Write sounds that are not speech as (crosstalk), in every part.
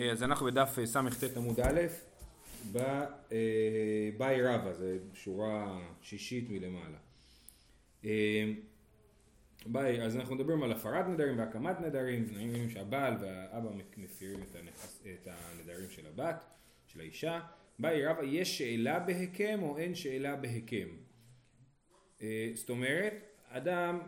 אז אנחנו בדף סט עמוד א', באי רבא, זה שורה שישית מלמעלה. ביי, אז אנחנו מדברים על הפרת נדרים והקמת נדרים, נדרים שהבעל והאבא מפירים את, הנכס, את הנדרים של הבת, של האישה. באי רבא, יש שאלה בהקם או אין שאלה בהקם? זאת אומרת, אדם,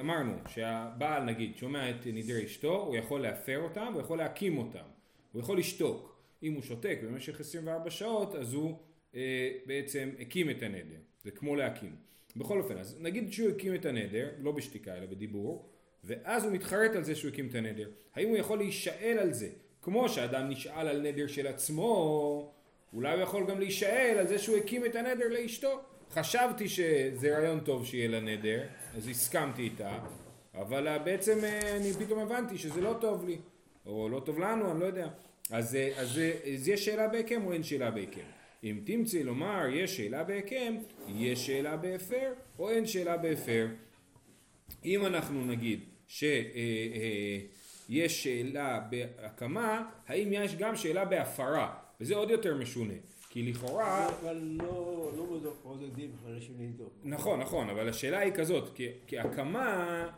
אמרנו שהבעל נגיד שומע את נדרי אשתו, הוא יכול להפר אותם, הוא יכול להקים אותם. הוא יכול לשתוק. אם הוא שותק במשך 24 שעות, אז הוא אה, בעצם הקים את הנדר. זה כמו להקים. בכל אופן, אז נגיד שהוא הקים את הנדר, לא בשתיקה אלא בדיבור, ואז הוא מתחרט על זה שהוא הקים את הנדר. האם הוא יכול להישאל על זה? כמו שאדם נשאל על נדר של עצמו, אולי הוא יכול גם להישאל על זה שהוא הקים את הנדר לאשתו. חשבתי שזה רעיון טוב שיהיה לה נדר, אז הסכמתי איתה, אבל בעצם אה, אני פתאום הבנתי שזה לא טוב לי. או לא טוב לנו, אני לא יודע. אז, אז, אז יש שאלה בהקם או אין שאלה בהקם? אם תמצא לומר יש שאלה בהקם, יש שאלה בהפר או אין שאלה בהפר. אם אנחנו נגיד שיש אה, אה, שאלה בהקמה, האם יש גם שאלה בהפרה? וזה עוד יותר משונה. כי לכאורה... אבל לא, לא מודדים אנשים לבדוק. נכון, נכון, אבל השאלה היא כזאת, כי, כי הקמה...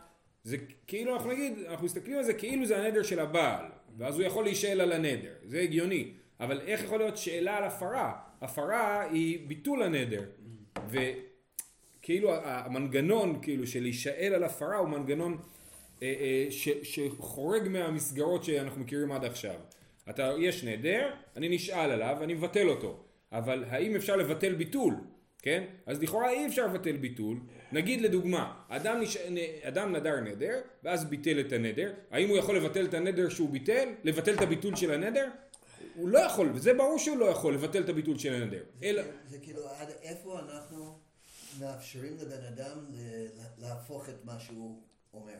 זה כאילו אנחנו נגיד, אנחנו מסתכלים על זה כאילו זה הנדר של הבעל, ואז הוא יכול להישאל על הנדר, זה הגיוני, אבל איך יכול להיות שאלה על הפרה? הפרה היא ביטול הנדר, וכאילו המנגנון כאילו של להישאל על הפרה הוא מנגנון אה, אה, ש, שחורג מהמסגרות שאנחנו מכירים עד עכשיו. אתה, יש נדר, אני נשאל עליו, אני מבטל אותו, אבל האם אפשר לבטל ביטול? כן? אז לכאורה אי אפשר לבטל ביטול. נגיד לדוגמה, אדם, נש... אדם נדר נדר, ואז ביטל את הנדר. האם הוא יכול לבטל את הנדר שהוא ביטל? לבטל את הביטול של הנדר? הוא לא יכול, וזה ברור שהוא לא יכול לבטל את הביטול של הנדר. זה, אלא... זה כאילו עד איפה אנחנו מאפשרים לבן אדם להפוך את מה שהוא אומר.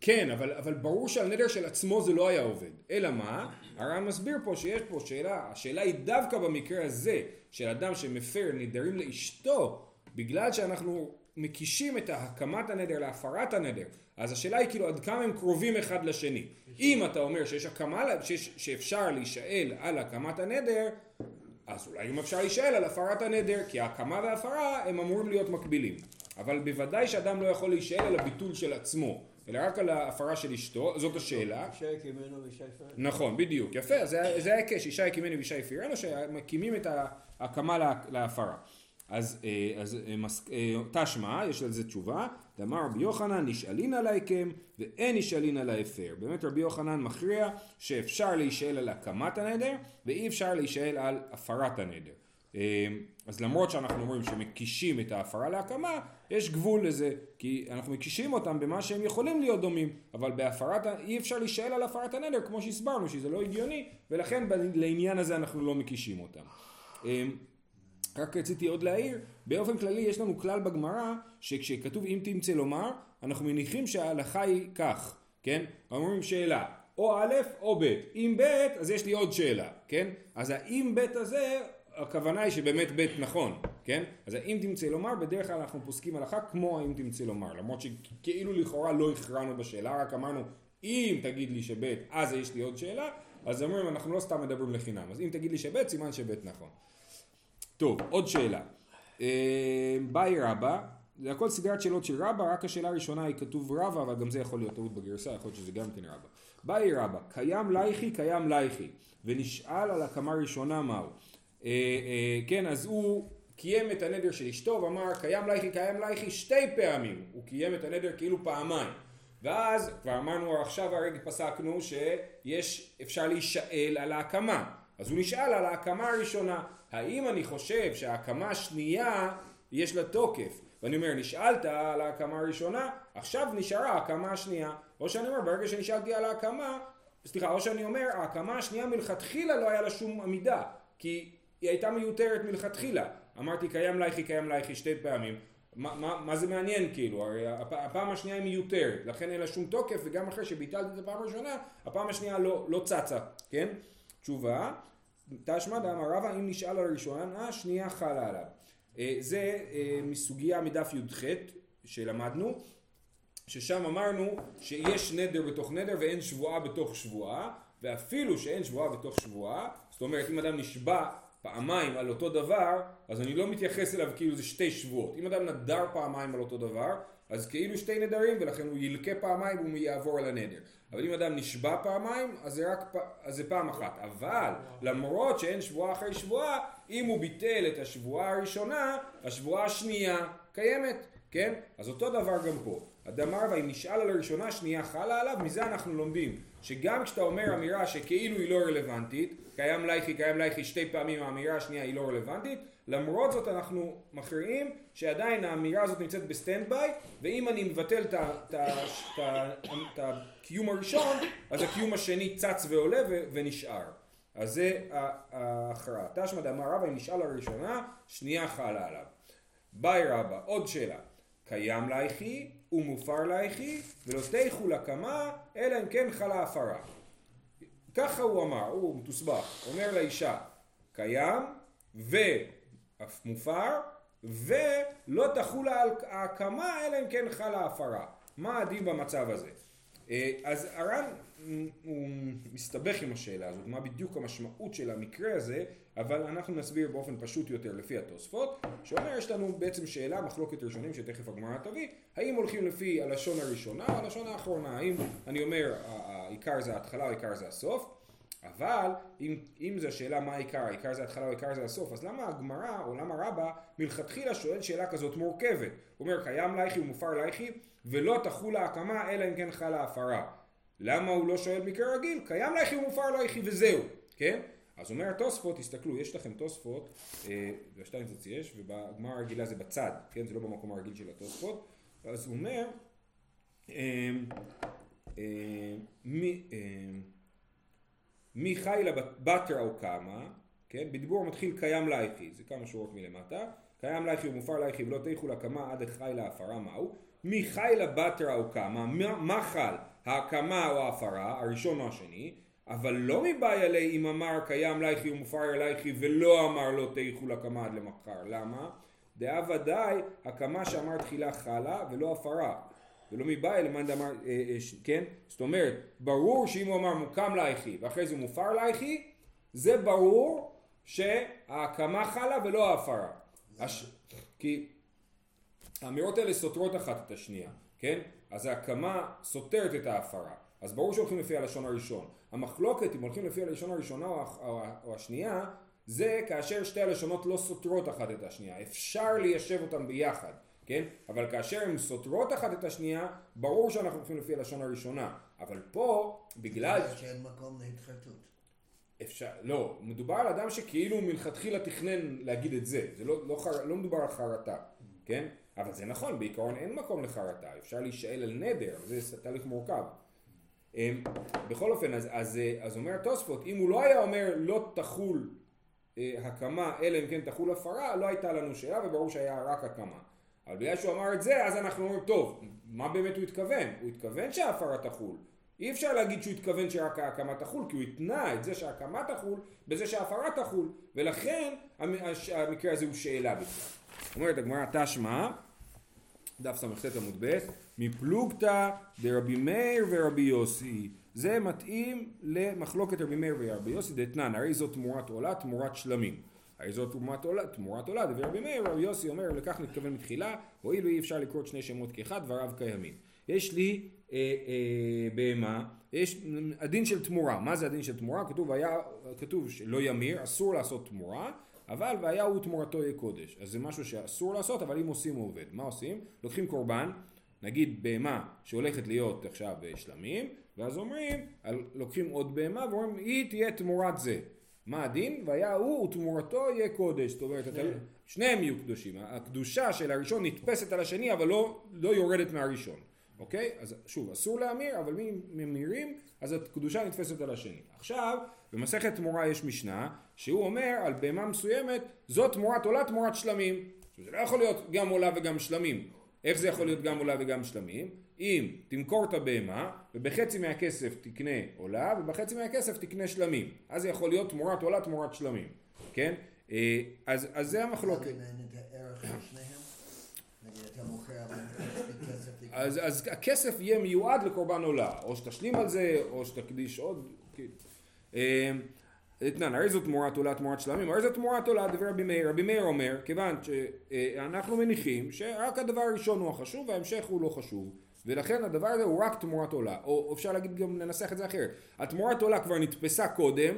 כן, אבל, אבל ברור שעל נדר של עצמו זה לא היה עובד. אלא מה? הר"ן מסביר פה שיש פה שאלה, השאלה היא דווקא במקרה הזה של אדם שמפר נדרים לאשתו, בגלל שאנחנו מקישים את הקמת הנדר להפרת הנדר. אז השאלה היא כאילו עד כמה הם קרובים אחד לשני. אם אתה אומר שיש הקמה, שיש, שאפשר להישאל על הקמת הנדר, אז אולי גם אפשר להישאל על הפרת הנדר, כי ההקמה וההפרה הם אמורים להיות מקבילים. אבל בוודאי שאדם לא יכול להישאל על הביטול של עצמו, אלא רק על ההפרה של אשתו, זאת השאלה. אישה יקימנו ואישה יפירנו. נכון, בדיוק, יפה, זה ההיקש, אישה יקימנו ואישה יפירנו, שמקימים את ההקמה להפרה. אז, אה, אז אה, אה, תשמע, יש על זה תשובה, דאמר רבי יוחנן נשאלין על ההיקם ואין נשאלין על ההפר. באמת רבי יוחנן מכריע שאפשר להישאל על הקמת הנדר ואי אפשר להישאל על הפרת הנדר. אז למרות שאנחנו אומרים שמקישים את ההפרה להקמה, יש גבול לזה, כי אנחנו מקישים אותם במה שהם יכולים להיות דומים, אבל בהפרת, אי אפשר להישאל על הפרת הנדר כמו שהסברנו שזה לא הגיוני, ולכן לעניין הזה אנחנו לא מקישים אותם. רק רציתי עוד להעיר, באופן כללי יש לנו כלל בגמרא שכשכתוב אם תמצא לומר, אנחנו מניחים שההלכה היא כך, כן? אומרים שאלה, או א' או ב', אם ב' אז יש לי עוד שאלה, כן? אז האם ב' הזה, הכוונה היא שבאמת ב' נכון, כן? אז האם תמצא לומר, בדרך כלל אנחנו פוסקים הלכה כמו האם תמצא לומר, למרות שכאילו לכאורה לא הכרענו בשאלה, רק אמרנו אם תגיד לי שב' אז יש לי עוד שאלה, אז אומרים אנחנו לא סתם מדברים לחינם, אז אם תגיד לי שב' סימן שב' נכון. טוב, עוד שאלה. אה, באי רבא, זה הכל סדרת שאלות של רבא, רק השאלה הראשונה היא כתוב רבא, אבל גם זה יכול להיות טעות בגרסה, יכול להיות שזה גם כן רבא. באי רבא, קיים לייכי, קיים לייכי, ונשאל על הקמה ראשונה מהו. אה, אה, כן, אז הוא קיים את הנדר של אשתו ואמר קיים לייכי, קיים לייכי שתי פעמים. הוא קיים את הנדר כאילו פעמיים. ואז כבר אמרנו עכשיו הרגע פסקנו שיש, אפשר להישאל על ההקמה. אז הוא נשאל על ההקמה הראשונה. האם אני חושב שההקמה השנייה יש לה תוקף? ואני אומר, נשאלת על ההקמה הראשונה, עכשיו נשארה ההקמה השנייה. או שאני אומר, ברגע שנשאלתי על ההקמה, סליחה, או שאני אומר, ההקמה השנייה מלכתחילה לא היה לה שום עמידה, כי היא הייתה מיותרת מלכתחילה. אמרתי, קיים לייכי, קיים לייכי שתי פעמים. מה, מה, מה זה מעניין כאילו, הרי הפעם השנייה היא מיותרת, לכן אין לה שום תוקף, וגם אחרי שביטלתי את הפעם הראשונה, הפעם השנייה לא, לא צצה, כן? תשובה, תשמע דאמר רבא אם נשאל על הראשונה, השנייה חלה עליו. אה, זה אה, מסוגיה מדף י"ח שלמדנו, ששם אמרנו שיש נדר בתוך נדר ואין שבועה בתוך שבועה, ואפילו שאין שבועה בתוך שבועה, זאת אומרת אם אדם נשבע פעמיים על אותו דבר, אז אני לא מתייחס אליו כאילו זה שתי שבועות. אם אדם נדר פעמיים על אותו דבר, אז כאילו שתי נדרים ולכן הוא ילקה פעמיים והוא יעבור על הנדר. אבל אם אדם נשבע פעמיים, אז זה רק אז זה פעם אחת. אבל למרות שאין שבועה אחרי שבועה, אם הוא ביטל את השבועה הראשונה, השבועה השנייה קיימת, כן? אז אותו דבר גם פה. אדם ואם נשאל על הראשונה, השנייה חלה עליו, מזה אנחנו לומדים שגם כשאתה אומר אמירה שכאילו היא לא רלוונטית, קיים ליכי, קיים ליכי שתי פעמים, האמירה השנייה היא לא רלוונטית, למרות זאת אנחנו מכריעים שעדיין האמירה הזאת נמצאת ב stand by, ואם אני מבטל את הקיום הראשון, אז הקיום השני צץ ועולה ונשאר. אז זה ההכרעה. תא שמע דאמר רבא, אם נשאל על הראשון, שני חל עליו. בעי רבא, עוד שאלה. קיים ליכי ומופר ליכי ולא תיחול הקמה אלא אם כן חלה הפרה. ככה הוא אמר, הוא מתוסבך, אומר לאישה קיים ומופר ולא תחול ההקמה אלא אם כן חלה הפרה. מה הדין במצב הזה? אה, אז הר"ן הוא מסתבך עם השאלה הזאת, מה בדיוק המשמעות של המקרה הזה, אבל אנחנו נסביר באופן פשוט יותר לפי התוספות, שאומר יש לנו בעצם שאלה, מחלוקת ראשונים שתכף הגמרא תביא, האם הולכים לפי הלשון הראשונה או הלשון האחרונה, האם אני אומר העיקר זה ההתחלה או העיקר זה הסוף, אבל אם, אם זו השאלה מה העיקר, העיקר זה ההתחלה או העיקר זה הסוף, אז למה הגמרא או למה רבא מלכתחילה שואל שאלה כזאת מורכבת? הוא אומר קיים לייכי ומופר לייכי ולא תחול ההקמה אלא אם כן חלה הפרה. למה הוא לא שואל מקרה רגיל? קיים לייכי ומופר לייכי וזהו, כן? אז אומר התוספות, תסתכלו, יש לכם תוספות, אה, בשטיינצץ יש, ובגמר הרגילה זה בצד, כן? זה לא במקום הרגיל של התוספות, אז הוא אומר, אה, אה, מי, אה, מי חי לבתרא או קמה, כן? בדיבור מתחיל קיים לייכי, זה כמה שורות מלמטה, קיים לייכי ומופר לייכי ולא תיכו לקמה עד החי להפרה מהו, מי חי לבתרא או קמה, מה, חל, ההקמה או ההפרה, הראשון או השני, אבל לא מבעיה לי אם אמר קיים לייכי ומופר לייכי ולא אמר לא תיכו לקמה עד למחר, למה? דאה ודאי הקמה שאמר תחילה חלה ולא הפרה, ולא מבעיה למאן דאמר, אה, אה, כן? זאת אומרת, ברור שאם הוא אמר מוקם לייכי ואחרי זה מופר לייכי, זה ברור שההקמה חלה ולא ההפרה. הש... כי האמירות האלה סותרות אחת את השנייה, כן? אז ההקמה סותרת את ההפרה. אז ברור שהולכים לפי הלשון הראשון. המחלוקת אם הולכים לפי הלשון הראשונה או, או, או השנייה, זה כאשר שתי הלשונות לא סותרות אחת את השנייה. אפשר ליישב אותן ביחד, כן? אבל כאשר הן סותרות אחת את השנייה, ברור שאנחנו הולכים לפי הלשון הראשונה. אבל פה, בגלל... אומרת שאין מקום להתחרטות. אפשר, לא, מדובר על אדם שכאילו מלכתחילה תכנן להגיד את זה, זה לא, לא, חר, לא מדובר על חרטה, כן? אבל זה נכון, בעיקרון אין מקום לחרטה, אפשר להישאל על נדר, זה תהליך מורכב. אמ, בכל אופן, אז, אז, אה, אז אומר התוספות, אם הוא לא היה אומר לא תחול אה, הקמה, אלא אם כן תחול הפרה, לא הייתה לנו שאלה וברור שהיה רק הקמה. אבל בגלל שהוא אמר את זה, אז אנחנו אומרים, טוב, מה באמת הוא התכוון? הוא התכוון שההפרה תחול. אי אפשר להגיד שהוא התכוון שרק ההקמה תחול, כי הוא התנה את זה שההקמה תחול בזה שההפרה תחול, ולכן המקרה הזה הוא שאלה בכלל. אומרת הגמרא תשמע, דף ס"ט עמוד ב', מפלוגתא דרבי מאיר ורבי יוסי. זה מתאים למחלוקת רבי מאיר ורבי יוסי דתנן, הרי זו תמורת עולה, תמורת שלמים. הרי זו תמורת עולה, עולה, ורבי מאיר ורבי יוסי אומר, לכך נתכוון מתחילה, הואיל ואי אפשר לקרוא את שני שמות כאחד, דבריו קיימים. יש לי אה, אה, בהמה, יש הדין של תמורה, מה זה הדין של תמורה? כתוב, היה, כתוב שלא ימיר, אסור לעשות תמורה, אבל והיה הוא תמורתו יהיה קודש. אז זה משהו שאסור לעשות, אבל אם עושים הוא עובד. מה עושים? לוקחים קורבן, נגיד בהמה שהולכת להיות עכשיו שלמים, ואז אומרים, לוקחים עוד בהמה ואומרים, היא תהיה תמורת זה. מה הדין? והיה הוא ותמורתו יהיה קודש. זאת אומרת, אתה, שניהם יהיו קדושים. הקדושה של הראשון נתפסת על השני, אבל לא, לא יורדת מהראשון. אוקיי? אז שוב, אסור להמיר, אבל אם ממירים, אז הקדושה נתפסת על השני. עכשיו, במסכת תמורה יש משנה, שהוא אומר על בהמה מסוימת, זאת תמורת עולה תמורת שלמים. זה לא יכול להיות גם עולה וגם שלמים. איך זה יכול להיות גם עולה וגם שלמים? אם תמכור את הבהמה, ובחצי מהכסף תקנה עולה, ובחצי מהכסף תקנה שלמים. אז זה יכול להיות תמורת עולה תמורת שלמים. כן? אה, אז, אז זה המחלוקת. אז, אז הכסף יהיה מיועד לקורבן עולה, או שתשלים על זה, או שתקדיש עוד, כן. אה, אתנן, הרי זו תמורת עולה תמורת שלמים, הרי זו תמורת עולה דבר רבי מאיר, רבי מאיר אומר, כיוון שאנחנו מניחים שרק הדבר הראשון הוא החשוב וההמשך הוא לא חשוב, ולכן הדבר הזה הוא רק תמורת עולה, או אפשר להגיד גם לנסח את זה אחרת, התמורת עולה כבר נתפסה קודם,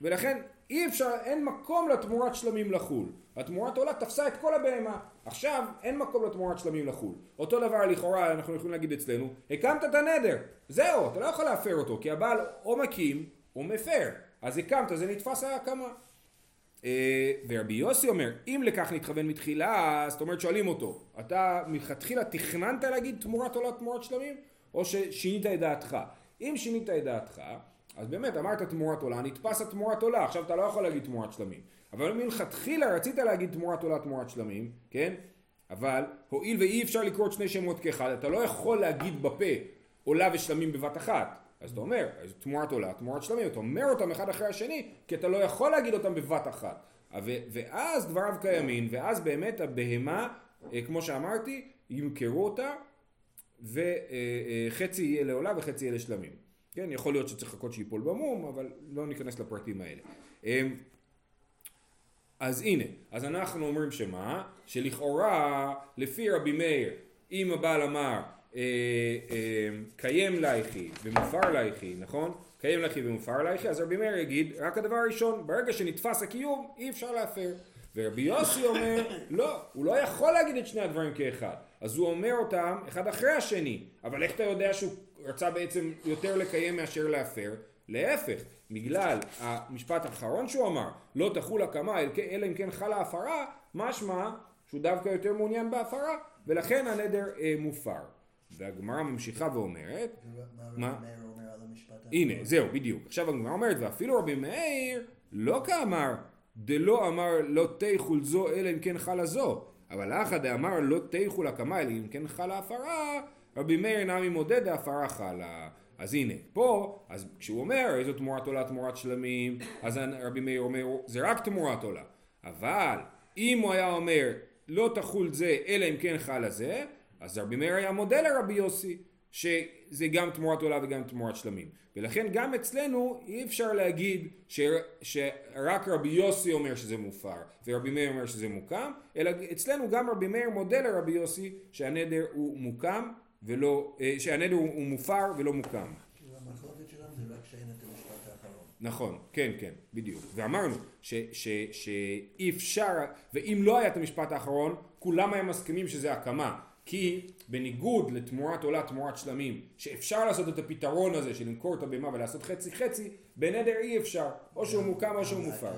ולכן אי אפשר, אין מקום לתמורת שלמים לחול. התמורת עולה תפסה את כל הבהמה. עכשיו אין מקום לתמורת שלמים לחול. אותו דבר לכאורה אנחנו יכולים להגיד אצלנו, הקמת את הנדר, זהו, אתה לא יכול להפר אותו, כי הבעל או מקים או מפר. אז הקמת, זה נתפס ההקמה. אה, ורבי יוסי אומר, אם לכך נתכוון מתחילה, זאת אומרת שואלים אותו, אתה מלכתחילה תכננת להגיד תמורת עולה תמורת שלמים, או ששינית את דעתך? אם שינית את דעתך, אז באמת אמרת תמורת עולה, נתפס התמורת עולה, עכשיו אתה לא יכול להגיד תמורת שלמים. אבל אם מלכתחילה רצית להגיד תמורת עולה תמורת שלמים, כן? אבל הואיל ואי אפשר לקרוא את שני שמות כאחד, אתה לא יכול להגיד בפה עולה ושלמים בבת אחת. אז אתה אומר, תמורת עולה, תמורת שלמים, אתה אומר אותם אחד אחרי השני, כי אתה לא יכול להגיד אותם בבת אחת. ואז דבריו קיימים, ואז באמת הבהמה, אה, כמו שאמרתי, ימכרו אותה, וחצי יהיה לעולה וחצי יהיה לשלמים. כן, יכול להיות שצריך לחכות שיפול במום, אבל לא ניכנס לפרטים האלה. אמ, אז הנה, אז אנחנו אומרים שמה? שלכאורה, לפי רבי מאיר, אם הבעל אמר אה, אה, קיים לייכי ומופר לייכי, נכון? קיים לייכי ומופר לייכי, אז רבי מאיר יגיד, רק הדבר הראשון, ברגע שנתפס הקיום, אי אפשר להפר. ורבי יוסי אומר, לא, הוא לא יכול להגיד את שני הדברים כאחד. אז הוא אומר אותם אחד אחרי השני. אבל איך אתה יודע שהוא רצה בעצם יותר לקיים מאשר להפר? להפך, בגלל המשפט האחרון שהוא אמר, לא תחול הקמה אלא אם כן חלה הפרה, משמע שהוא דווקא יותר מעוניין בהפרה, ולכן הנדר אה, מופר. והגמרא ממשיכה ואומרת, מה רבי מאיר אומר על המשפט? הנה, זהו, בדיוק. עכשיו הגמרא אומרת, ואפילו רבי מאיר לא כאמר, דלא אמר לא תיכול זו אלא אם כן חלה זו. אבל אחא דאמר לא תיכול הקמה אלא אם כן חלה הפרה, רבי מאיר נמי מודה דהפרה חלה. אז הנה, פה, אז כשהוא אומר איזו תמורת עולה תמורת שלמים, אז רבי מאיר אומר זה רק תמורת עולה. אבל אם הוא היה אומר לא תחול זה אלא אם כן חלה זה, אז רבי מאיר היה מודה לרבי יוסי שזה גם תמורת עולה וגם תמורת שלמים. ולכן גם אצלנו אי אפשר להגיד ש, שרק רבי יוסי אומר שזה מופר ורבי מאיר אומר שזה מוקם, אלא אצלנו גם רבי מאיר מודה לרבי יוסי שהנדר הוא מוקם ולא, אה, שהנדר הוא מופר ולא מוקם. נכון, כן, כן, בדיוק. ואמרנו שאי אפשר, ואם לא היה את המשפט האחרון, כולם היו מסכימים שזה הקמה. כי בניגוד לתמורת עולה תמורת שלמים, שאפשר לעשות את הפתרון הזה של למכור את הבהמה ולעשות חצי חצי, בנדר אי אפשר, או שהוא מוקם או שהוא מופר.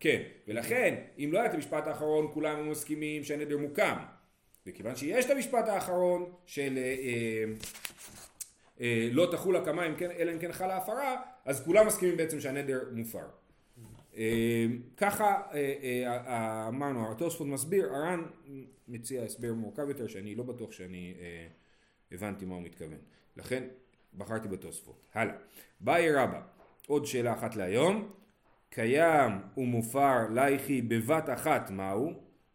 כן, ולכן, אם לא היה את המשפט האחרון, כולם מסכימים שהנדר מוקם. וכיוון שיש את המשפט האחרון של אה, אה, אה, לא תחול הקמה כן, אלא אם כן חלה הפרה, אז כולם מסכימים בעצם שהנדר מופר. אה, ככה אה, אה, אמרנו, התוספות מסביר, הר"ן מציע הסבר מורכב יותר שאני לא בטוח שאני הבנתי מה הוא מתכוון. לכן בחרתי בתוספות. הלאה. באי רבא, עוד שאלה אחת להיום. קיים ומופר לייכי בבת אחת מהו?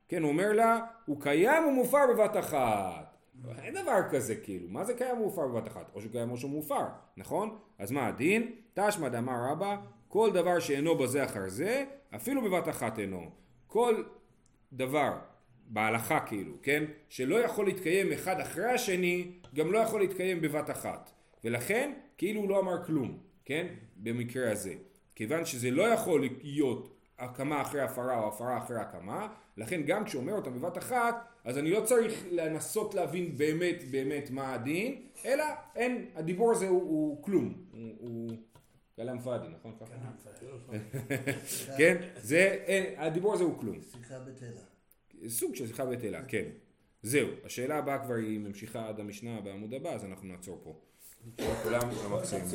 כן, הוא אומר לה, הוא קיים ומופר בבת אחת. אין דבר כזה כאילו, מה זה קיים ומופר בבת אחת? או שקיים או שהוא מופר, נכון? אז מה הדין? תשמע דאמר רבא, כל דבר שאינו בזה אחר זה, אפילו בבת אחת אינו. כל דבר בהלכה כאילו, כן? שלא יכול להתקיים אחד אחרי השני, גם לא יכול להתקיים בבת אחת. ולכן, כאילו הוא לא אמר כלום, כן? במקרה הזה. כיוון שזה לא יכול להיות הקמה אחרי הפרה או הפרה אחרי הקמה, לכן גם כשאומר אותה בבת אחת, אז אני לא צריך לנסות להבין באמת באמת מה הדין, אלא אין, הדיבור הזה הוא, הוא כלום, הוא, הוא כלאם פאדי, נכון ככה? (laughs) כן, זה, אין, הדיבור הזה הוא כלום. שיחה בטלה. סוג של שיחה בטלה, כן. זהו, השאלה הבאה כבר היא ממשיכה עד המשנה בעמוד הבא, אז אנחנו נעצור פה. כולם המקסימים.